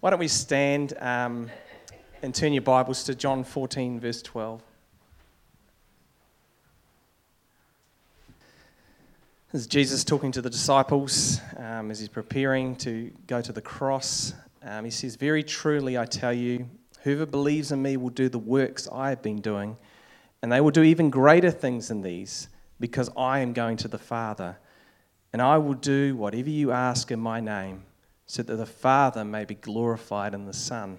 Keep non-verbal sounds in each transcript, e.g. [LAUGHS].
Why don't we stand um, and turn your Bibles to John 14, verse 12. This is Jesus talking to the disciples um, as he's preparing to go to the cross. Um, he says, Very truly, I tell you, whoever believes in me will do the works I have been doing, and they will do even greater things than these, because I am going to the Father. And I will do whatever you ask in my name so that the Father may be glorified in the Son.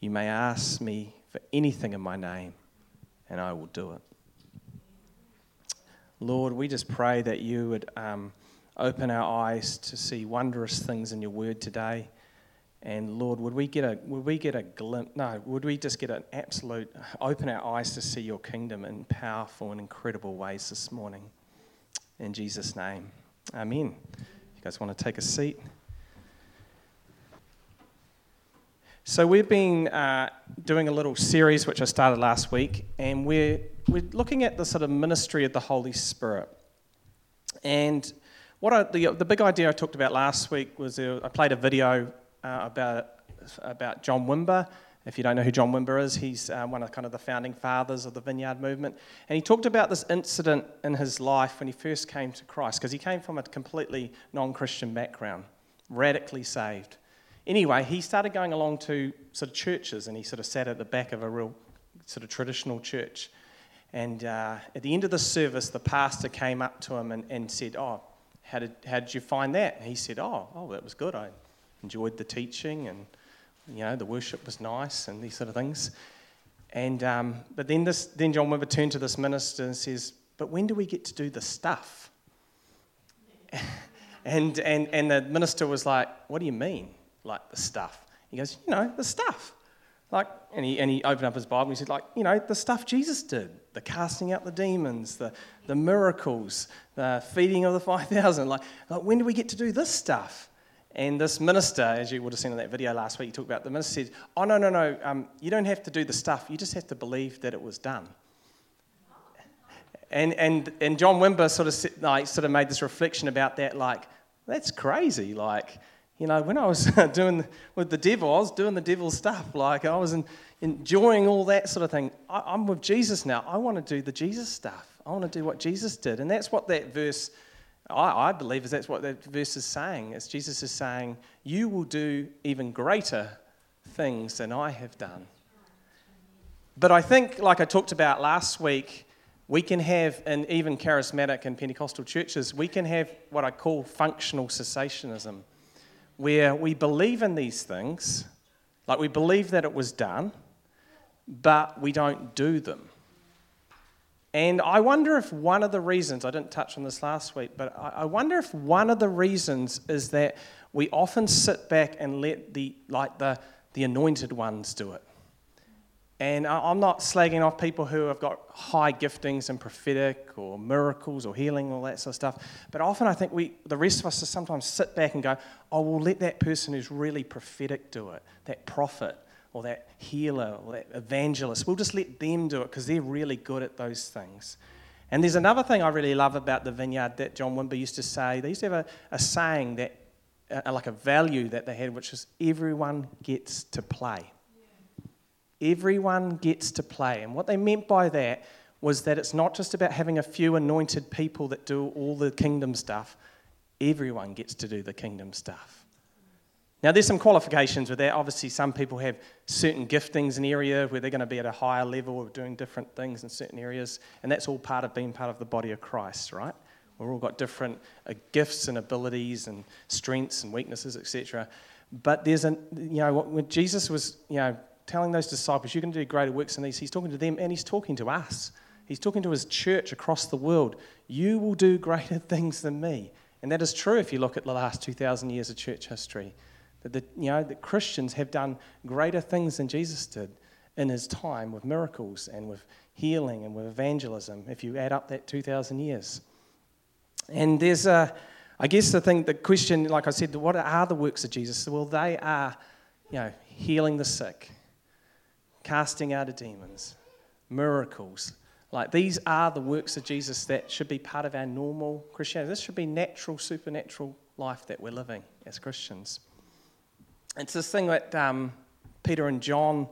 You may ask me for anything in my name, and I will do it. Lord, we just pray that you would um, open our eyes to see wondrous things in your word today. And Lord, would we get a would we get a glimpse? No, would we just get an absolute open our eyes to see your kingdom in powerful and incredible ways this morning? In Jesus' name, Amen. You guys want to take a seat? So, we've been uh, doing a little series which I started last week, and we're, we're looking at the sort of ministry of the Holy Spirit. And what I, the, the big idea I talked about last week was uh, I played a video uh, about, about John Wimber. If you don't know who John Wimber is, he's uh, one of kind of the founding fathers of the Vineyard movement. And he talked about this incident in his life when he first came to Christ, because he came from a completely non Christian background, radically saved. Anyway, he started going along to sort of churches and he sort of sat at the back of a real sort of traditional church. And uh, at the end of the service, the pastor came up to him and, and said, Oh, how did, how did you find that? And he said, Oh, oh, that was good. I enjoyed the teaching and, you know, the worship was nice and these sort of things. And, um, but then, this, then John Wimber turned to this minister and says, But when do we get to do the stuff? [LAUGHS] and, and, and the minister was like, What do you mean? Like the stuff. He goes, you know, the stuff. Like, and he, and he opened up his Bible and he said, like, you know, the stuff Jesus did, the casting out the demons, the, the miracles, the feeding of the [LAUGHS] 5,000. Like, like, when do we get to do this stuff? And this minister, as you would have seen in that video last week, he talked about, the minister said, oh, no, no, no, um, you don't have to do the stuff. You just have to believe that it was done. And, and, and John Wimber sort of, like, sort of made this reflection about that, like, that's crazy. Like, you know, when I was [LAUGHS] doing with the devil, I was doing the devil stuff. Like I was in, enjoying all that sort of thing. I, am with Jesus now. I want to do the Jesus stuff. I want to do what Jesus did. And that's what that verse, I, I believe, is that's what that verse is saying. As Jesus is saying, You will do even greater things than I have done. But I think, like I talked about last week, we can have, in even charismatic and Pentecostal churches, we can have what I call functional cessationism where we believe in these things, like we believe that it was done, but we don't do them. And I wonder if one of the reasons, I didn't touch on this last week, but I wonder if one of the reasons is that we often sit back and let the, like the, the anointed ones do it. And I'm not slagging off people who have got high giftings and prophetic or miracles or healing, all that sort of stuff. But often I think we, the rest of us, just sometimes sit back and go, oh, we'll let that person who's really prophetic do it, that prophet or that healer or that evangelist. We'll just let them do it because they're really good at those things. And there's another thing I really love about the vineyard that John Wimber used to say. They used to have a, a saying that, uh, like a value that they had, which is everyone gets to play. Everyone gets to play. And what they meant by that was that it's not just about having a few anointed people that do all the kingdom stuff, everyone gets to do the kingdom stuff. Now, there's some qualifications with that. Obviously, some people have certain giftings in area where they're going to be at a higher level of doing different things in certain areas, and that's all part of being part of the body of Christ, right? We've all got different uh, gifts and abilities and strengths and weaknesses, etc. But there's a, you know, when Jesus was, you know, telling those disciples, You're going to do greater works than these. He's talking to them and he's talking to us. He's talking to his church across the world. You will do greater [LAUGHS] things than me. And that is true if you look at the last 2,000 years of church history. That, the, you know, that Christians have done greater things than Jesus did in his time with miracles and with healing and with evangelism, if you add up that 2,000 years. And there's a, I guess the thing, the question, like I said, what are the works of Jesus? Well, they are, you know, healing the sick, casting out of demons, miracles. Like these are the works of Jesus that should be part of our normal Christianity. This should be natural, supernatural life that we're living as Christians. It's this thing that um, Peter and John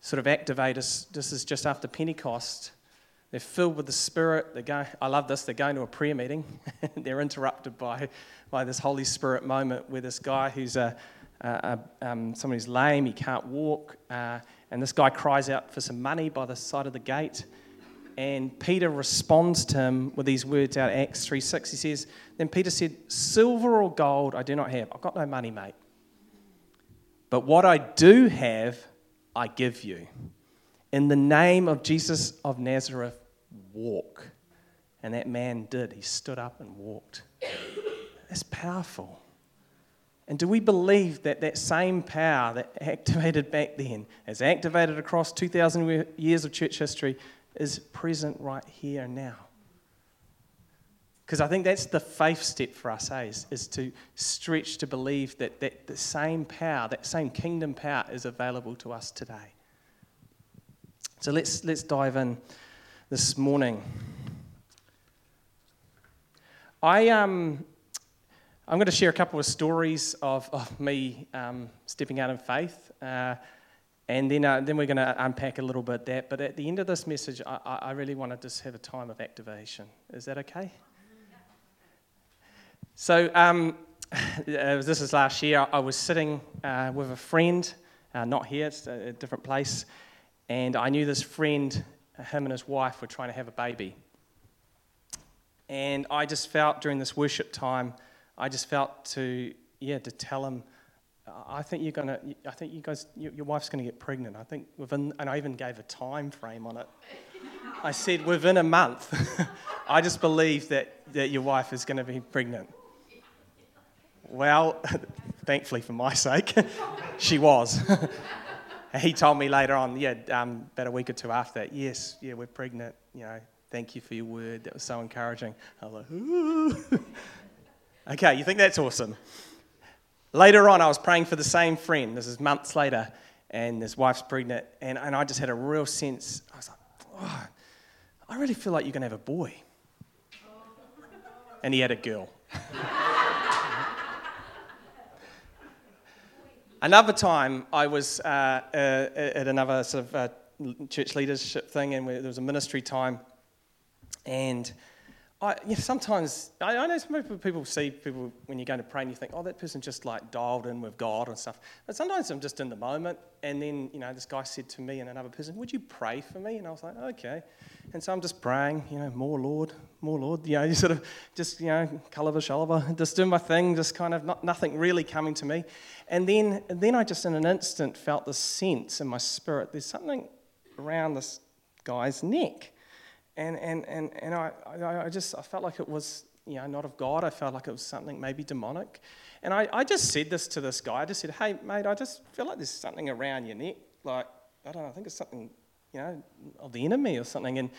sort of activate us. This is just after Pentecost. They're filled with the Spirit. They go, I love this. They're going to a prayer meeting. [LAUGHS] They're interrupted by, by this Holy Spirit moment where this guy who's a, a, a um, someone who's lame, he can't walk, uh, and this guy cries out for some money by the side of the gate. And Peter responds to him with these words out of Acts 3 6. He says, Then Peter said, Silver or gold I do not have. I've got no money, mate. But what I do have, I give you. In the name of Jesus of Nazareth, walk. And that man did. He stood up and walked. That's powerful. And do we believe that that same power that activated back then, has activated across 2,000 years of church history, is present right here now. Because I think that's the faith step for us, eh, is, is to stretch to believe that, that the same power, that same kingdom power, is available to us today. So let's, let's dive in this morning. I, um, I'm going to share a couple of stories of, of me um, stepping out in faith. Uh, and then, uh, then we're going to unpack a little bit that. But at the end of this message, I, I really want to just have a time of activation. Is that okay? So, um, [LAUGHS] this is last year. I was sitting uh, with a friend, uh, not here, it's a, different place. And I knew this friend, him and his wife, were trying to have a baby. And I just felt during this worship time, I just felt to, yeah, to tell him I think you're gonna. I think you guys, your wife's gonna get pregnant. I think within, and I even gave a time frame on it. I said within a month. [LAUGHS] I just believe that that your wife is to be pregnant. Well, [LAUGHS] thankfully for my sake, [LAUGHS] she was. he told me later on, yeah, um, about a week or two after that, yes, yeah, we're pregnant. You know, thank you for your word. That was so encouraging. I was like. Okay, you think that's awesome? Later on, I was praying for the same friend. This is months later, and his wife's pregnant, and, and I just had a real sense. I was like, oh, I really feel like you're going to have a boy. And he had a girl. another time, I was uh, uh, at another sort of uh, church leadership thing, and there was a ministry time, and I, you know, sometimes I, I know some people, see people when you're going to pray and you think, oh, that person just like dialed in with God and stuff. But sometimes I'm just in the moment, and then you know this guy said to me and another person, "Would you pray for me?" And I was like, okay. And so I'm just praying, you know, more Lord, more Lord. You know, you [LAUGHS] sort of just you know, kalava shalava, [LAUGHS] just doing my thing, just kind of not, nothing really coming to me. And then, and then I just in an instant felt the sense in my spirit. There's something around this guy's neck and, and, and, and I, I, just I felt like it was you know, not of God. I felt like it was something maybe demonic. And I, I just said this to this guy. I just said, hey, mate, I just feel like there's something around your neck. Like, I don't know, I think it's something, you know, of the enemy or something. And,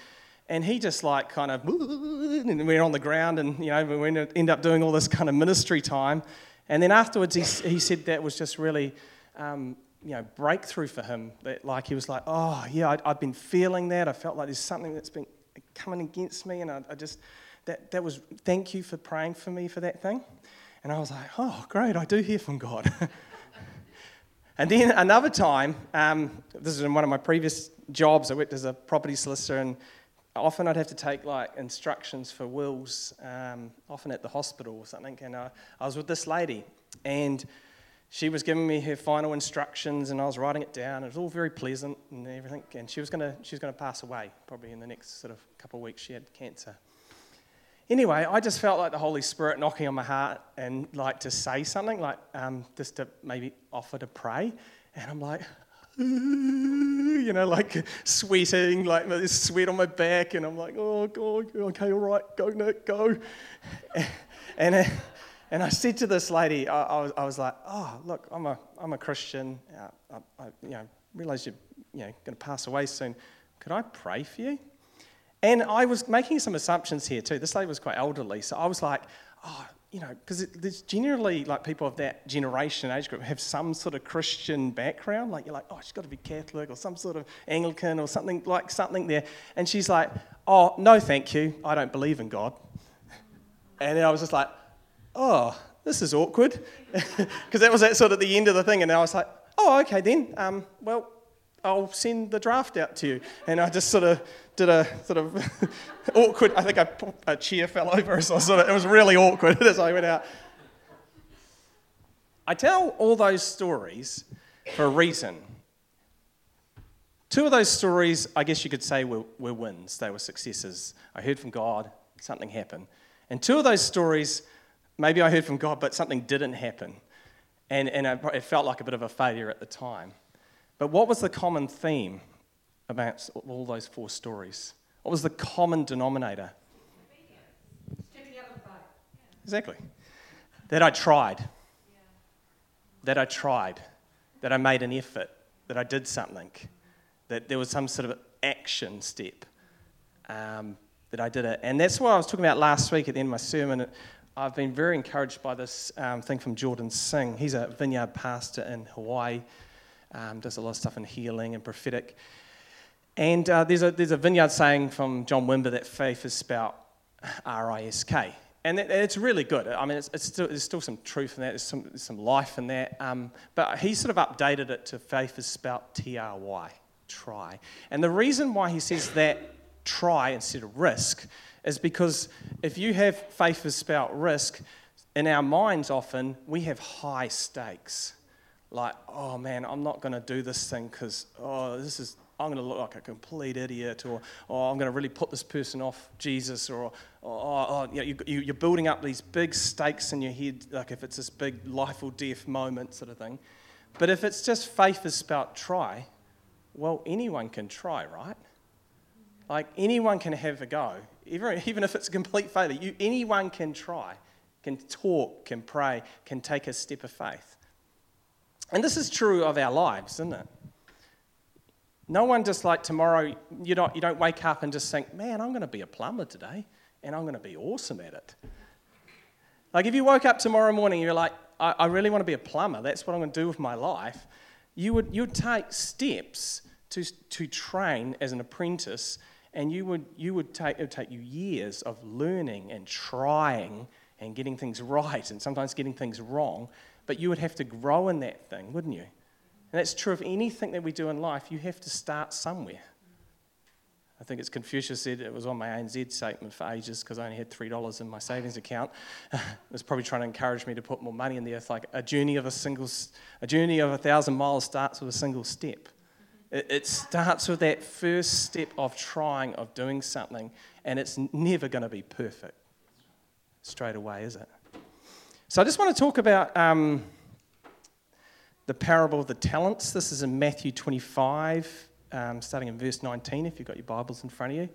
and he just like kind of, and we're on the ground and, you know, we end up doing all this kind of ministry time. And then afterwards, he, he said that was just really, um, you know, breakthrough for him. That like he was like, oh, yeah, I've been feeling that. I felt like there's something that's been coming against me. And I, I just, that, that was, thank you for praying for me for that thing. And I was like, oh, great, I do hear from God. [LAUGHS] and then another time, um, this is in one of my previous jobs, I worked as a property solicitor, and often I'd have to take like instructions for wills, um, often at the hospital or something. And I, I was with this lady, and she was giving me her final instructions and I was writing it down. It was all very pleasant and everything. And she was going she was to pass away probably in the next sort of couple of weeks. She had cancer. Anyway, I just felt like the Holy Spirit knocking on my heart and like to say something, like um, just to maybe offer to pray. And I'm like, [LAUGHS] you know, like sweating, like there's sweat on my back. And I'm like, oh, God, okay, all right, go, Nick, go. [LAUGHS] And, and and I said to this lady, I, I, was, I was, like, oh, look, I'm a, I'm a Christian. Uh, I, I you know, realize you're you know, going to pass away soon. Could I pray for you? And I was making some assumptions here too. This lady was quite elderly. So I was like, oh, you know, because there's generally like people of that generation age group have some sort of Christian background. Like you're like, oh, she's got to be Catholic or some sort of Anglican or something like something there. And she's like, oh, no, thank you. I don't believe in God. [LAUGHS] And then I was just like, oh, this is awkward. [LAUGHS] Because that was at sort of the end of the thing. And I was like, oh, okay then. Um, well, I'll send the draft out to you. And I just sort of did a sort of [LAUGHS] awkward, I think I, a chair fell over. So sort of, it was really awkward [LAUGHS] as I went out. I tell all those stories for a reason. Two of those stories, I guess you could say, were, were wins. They were successes. I heard from God, something happened. And two of those stories, maybe I heard from God, but something didn't happen. And, and it felt like a bit of a failure at the time. But what was the common theme about all those four stories? What was the common denominator? Exactly. That I tried. That I tried. That I made an effort. That I did something. That there was some sort of action step. Um, that I did it. And that's what I was talking about last week at the end of my sermon. I've been very encouraged by this um, thing from Jordan Seng. He's a vineyard pastor in Hawaii um, does a lot of stuff in healing and prophetic. And uh, there's, a, there's a vineyard saying from John Wimber that faith is spelled R I S K. And it's really good. I mean, it's, it's still, there's still some truth in that, there's some, there's some life in that. Um, but he sort of updated it to faith is spelled T R Y, try. And the reason why he says that try instead of risk is because if you have faith is spelled risk, in our minds often we have high stakes like, oh man, I'm not going to do this thing because, oh, this is, I'm going to look like a complete idiot, or, oh, I'm going to really put this person off Jesus, or, oh, oh, oh you know, you, you're building up these big stakes in your head, like if it's this big life or death moment sort of thing. But if it's just faith is spelt try, well, anyone can try, right? Like anyone can have a go, even, even if it's a complete failure. You, anyone can try, can talk, can pray, can take a step of faith. And this is true of our lives, isn't it? No one just like tomorrow, you don't, you don't wake up and just think, man, I'm going to be a plumber today and I'm going to be awesome at it. Like if you woke up tomorrow morning and you're like, I, I really want to be a plumber, that's what I'm going to do with my life, you would you'd take steps to, to train as an apprentice and you would, you would take, it would take you years of learning and trying and getting things right and sometimes getting things wrong but you would have to grow in that thing, wouldn't you? And that's true of anything that we do in life. You have to start somewhere. I think it's Confucius said it was on my ANZ statement for ages because I only had $3 in my savings account. [LAUGHS] it was probably trying to encourage me to put more money in there. It's like a journey of a single, a journey of a thousand miles starts with a single step. It, it starts with that first step of trying, of doing something, and it's never going to be perfect straight away, is it? So I just want to talk about um, the parable of the talents. This is in Matthew 25, um, starting in verse 19, if you've got your Bibles in front of you.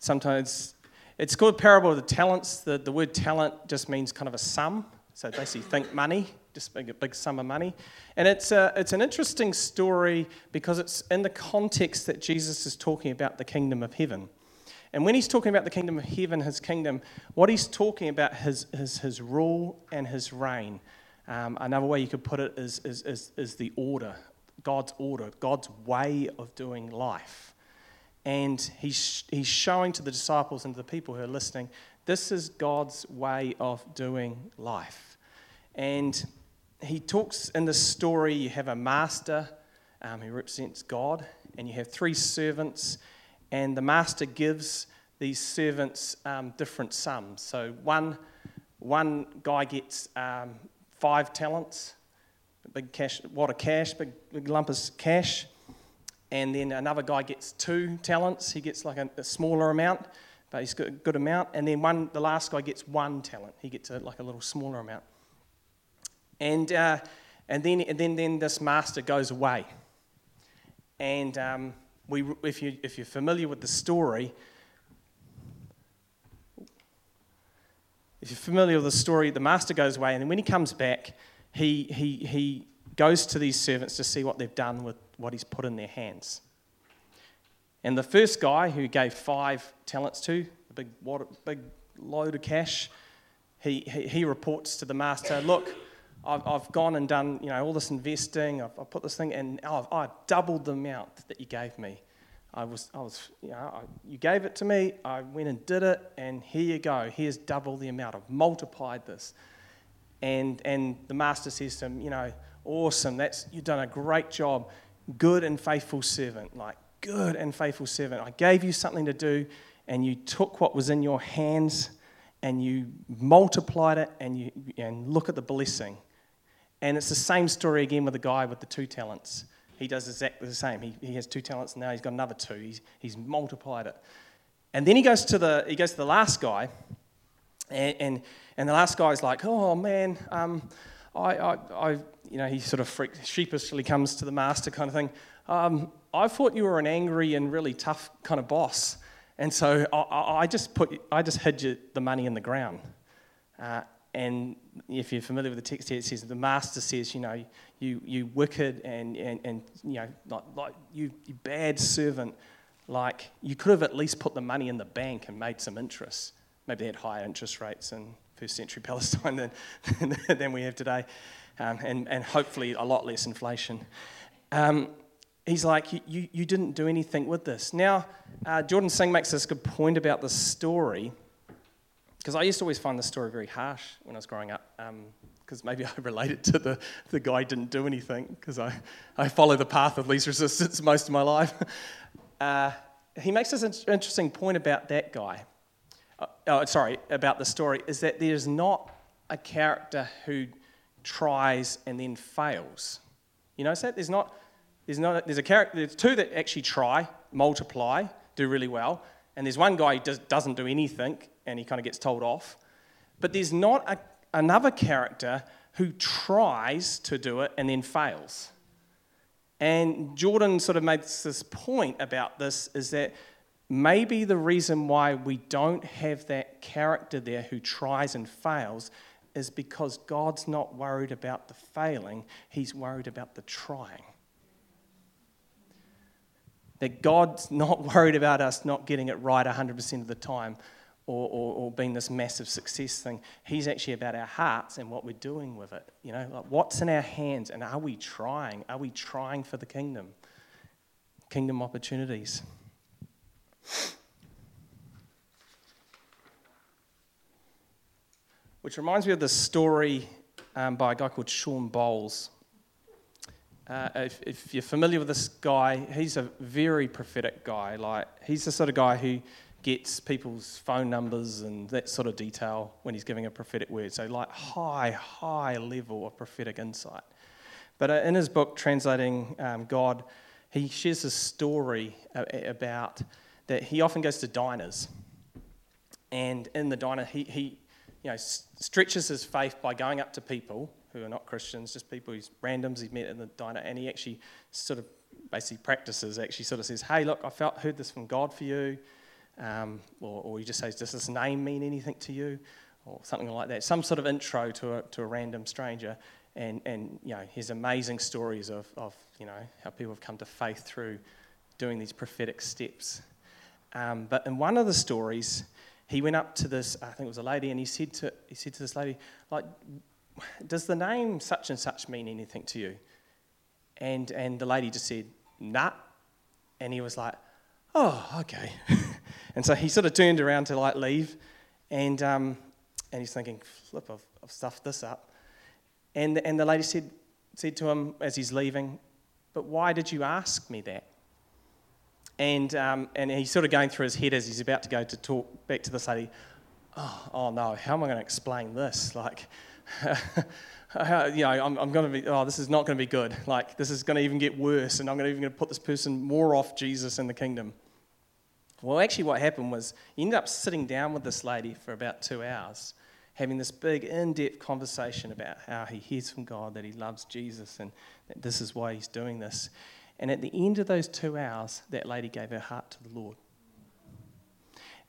Sometimes it's called parable of the talents. The, the word talent just means kind of a sum. So basically, think money, just a big sum of money. And it's, a, it's an interesting story because it's in the context that Jesus is talking about the kingdom of heaven. And when he's talking about the kingdom of heaven, his kingdom, what he's talking about is his, his rule and his reign. Um, another way you could put it is, is, is, is the order, God's order, God's way of doing life. And he's, he's showing to the disciples and to the people who are listening, this is God's way of doing life. And he talks in this story, you have a master um, who represents God, and you have three servants and the master gives these servants um, different sums. So one, one guy gets um, five talents, big cash, wad of cash, big, big lump of cash, and then another guy gets two talents. He gets like a, a smaller amount, but he's got a good amount. And then one, the last guy gets one talent. He gets a, like a little smaller amount. And, uh, and, then, and then, then this master goes away. And um, we, if, you, if you're familiar with the story, if you're familiar with the story, the master goes away, and when he comes back, he, he, he goes to these servants to see what they've done with what he's put in their hands. And the first guy who gave five talents to, a big, big load of cash, he, he, he reports to the master, Look, I've, I've gone and done you know, all this investing, I've, I've put this thing, and I've, I've doubled the amount that you gave me. I was, I was, you know, I, you gave it to me, I went and did it, and here you go. Here's double the amount. I've multiplied this. And, and the master says to him, you know, awesome, that's, you've done a great job. Good and faithful servant. Like, good and faithful servant. I gave you something to do, and you took what was in your hands and you multiplied it, and, you, and look at the blessing. And it's the same story again with the guy with the two talents he does exactly the same. He, he has two talents, and now he's got another two. He's, he's multiplied it. And then he goes to the, he goes to the last guy, and, and, and the last guy's like, oh man, um, I, I, I, you know, he sort of freak, sheepishly comes to the master kind of thing. Um, I thought you were an angry and really tough kind of boss, and so I, I just put, I just hid you the money in the ground. Uh, and if you're familiar with the text here, it says the master says, you know, you, you wicked and, and, and you know, like, like you, you bad servant, like you could have at least put the money in the bank and made some interest. Maybe they had higher interest rates in first century [LAUGHS] Palestine than, than we have today, um, and, and hopefully a lot less inflation. Um, he's like, you, you, you, didn't do anything with this. Now, uh, Jordan Seng makes this good point about the story because I used to always find the story very harsh when I was growing up, because um, maybe [LAUGHS] I related to the, the guy didn't do anything, because I, I follow the path of least resistance most of my life. [LAUGHS] Uh, he makes this interesting point about that guy. Uh, oh, sorry, about the story, is that there's not a character who tries and then fails. You notice that? There's not, there's not, there's a character, there's two that actually try, multiply, do really well, and there's one guy who does, doesn't do anything and he kind of gets told off. But there's not a, another character who tries to do it and then fails. And Jordan sort of makes this point about this is that maybe the reason why we don't have that character there who tries and fails is because God's not worried about the failing, He's worried about the trying. That God's not [LAUGHS] worried about us not getting it right 100% of the time, or, or, or being this massive success thing. He's actually about our hearts and what we're doing with it. You know, like what's in our hands and are we trying? Are we trying for the kingdom? Kingdom opportunities. Which reminds me of the story um, by a guy called Shawn Bolz. Uh, if, if, you're familiar with this guy, he's a very prophetic guy. Like he's the sort of guy who gets people's phone numbers and that sort of detail when he's giving a prophetic word. So, like high, high level of prophetic insight. But uh, in his book, Translating um, God, he shares a story about that he often goes to diners. And in the diner, he, he you know, stretches his faith by going up to people who are not Christians, just people he's randoms he's met in the diner, and he actually sort of basically practices, actually sort of says, Hey, look, I felt, heard this from God for you. Um, or, or he just says, Does this name mean anything to you? Or something like that. Some sort of intro to a, to a random stranger. And, and you know, his amazing stories of, of you know, how people have come to faith through doing these prophetic steps. Um, but in one of the stories, he went up to this, I think it was a lady, and he said to, he said to this lady, like, does the name such and such mean anything to you? And, and the lady just said, nah. And he was like, oh, okay. [LAUGHS] and so he sort of turned around to like leave, and, um, and he's thinking, flip, I've, I've stuffed this up. And, and the lady said, said to him as he's leaving, but why did you ask me that? And, um, and he's sort of going through his head as he's about to go to talk back to this lady. Oh, oh no, how am I going to explain this? Like, [LAUGHS] you know, I'm, I'm going to be, oh, this is not going to be good. Like, this is going to even get worse, and I'm going to even put this person more off Jesus and the kingdom. Well, actually, what happened was he ended up sitting down with this lady for about two hours, having this big, in depth conversation about how he hears from God, that he loves Jesus, and that this is why he's doing this. And at the end of those two hours, that lady gave her heart to the Lord.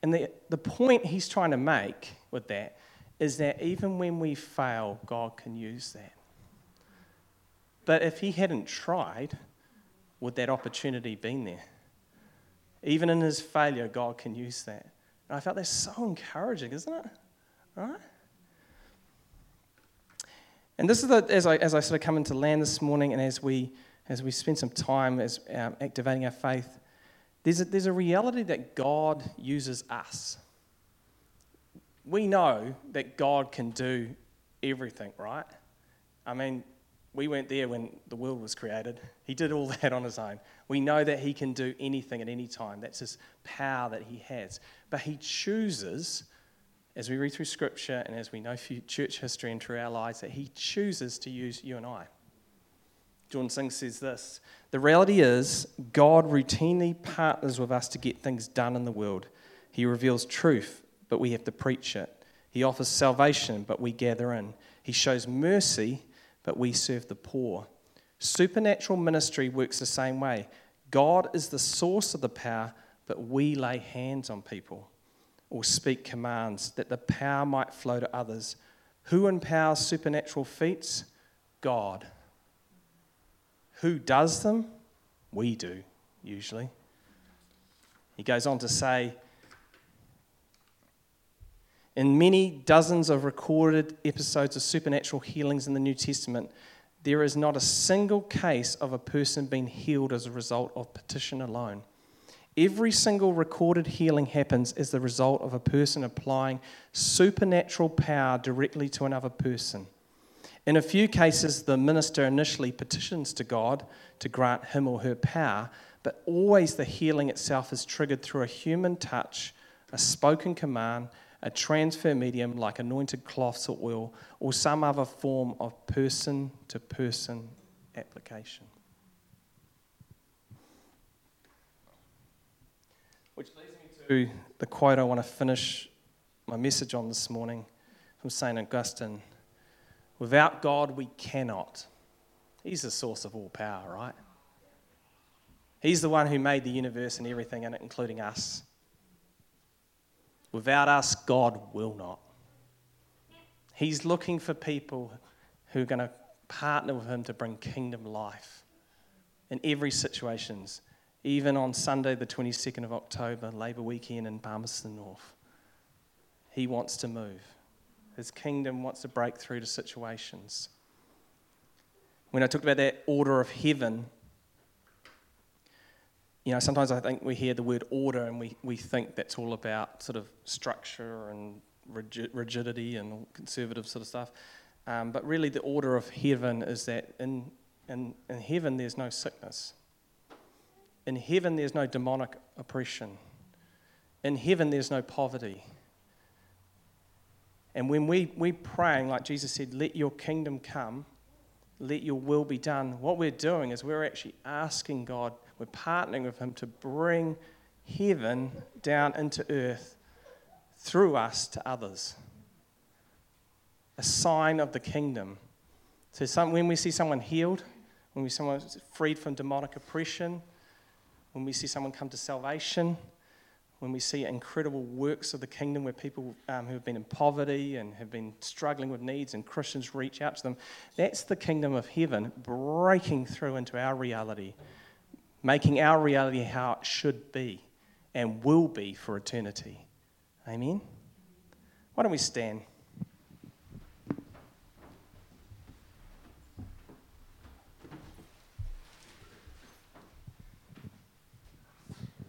And the, the point he's trying to make with that is that even when we fail, God can use that. But if he hadn't tried, would that opportunity been there? Even in his failure, God can use that. And I felt that's so encouraging, isn't it? Right? And this is the, as I, as I sort of come into land this morning and as we, as we spend some time as um, activating our faith, There's a, there's a reality that God uses us. We know that God can do everything, right? I mean, we weren't there when the world was created. He did all [LAUGHS] that on his own. We know that he can do anything at any time. That's his power that he has. But he chooses, as we read through scripture and as we know through church history and through our lives, that he chooses to use you and I. John Sing says this The reality is, God routinely partners with us to get things done in the world. He reveals truth, but we have to preach it. He offers salvation, but we gather in. He shows mercy, but we serve the poor. Supernatural ministry works the same way. God is the source of the power, but we lay hands on people or speak commands that the power might flow to others. Who empowers supernatural feats? God. Who does them? We do, usually. He goes on to say, in many dozens of recorded episodes of supernatural healings in the New Testament, there is not a single case of a person being healed as a result of petition alone. Every single recorded healing happens as the result of a person applying supernatural power directly to another person. In a few cases, the minister initially petitions to God to grant him or her power, but always the healing itself is triggered through a human touch, a spoken command, a transfer medium like anointed cloths or oil, or some other form of person to person application. Which leads me to the quote I want to finish my message on this morning from St. Augustine Without God, we cannot. He's the source of all power, right? He's the one who made the universe and everything in it, including us. Without us, God will not. He's looking for people who are going to partner with Him to bring kingdom life in every situations. Even on Sunday, the 22nd of October, Labour weekend in Palmerston North, He wants to move. His kingdom wants to break through to situations. When I talked about that order of heaven, you know, sometimes I think we hear the word order and we, we think that's all about sort of structure and rigidity and conservative sort of stuff. Um, but really, the order of heaven is that in, in, in heaven there's no sickness. In heaven there's no demonic oppression. In heaven there's no poverty. And when we, we praying, like Jesus said, let your kingdom come, let your will be done, what we're doing is we're actually asking God we're partnering with Him to bring heaven down into earth through us to others. A sign of the kingdom. So, some, when we see someone healed, when we see someone freed from demonic oppression, when we see someone come to salvation, when we see incredible works of the kingdom where people um, who have been in poverty and have been struggling with needs and Christians reach out to them, that's the kingdom of heaven breaking through into our reality making our reality how it should be and will be for eternity. Amen? Why don't we stand?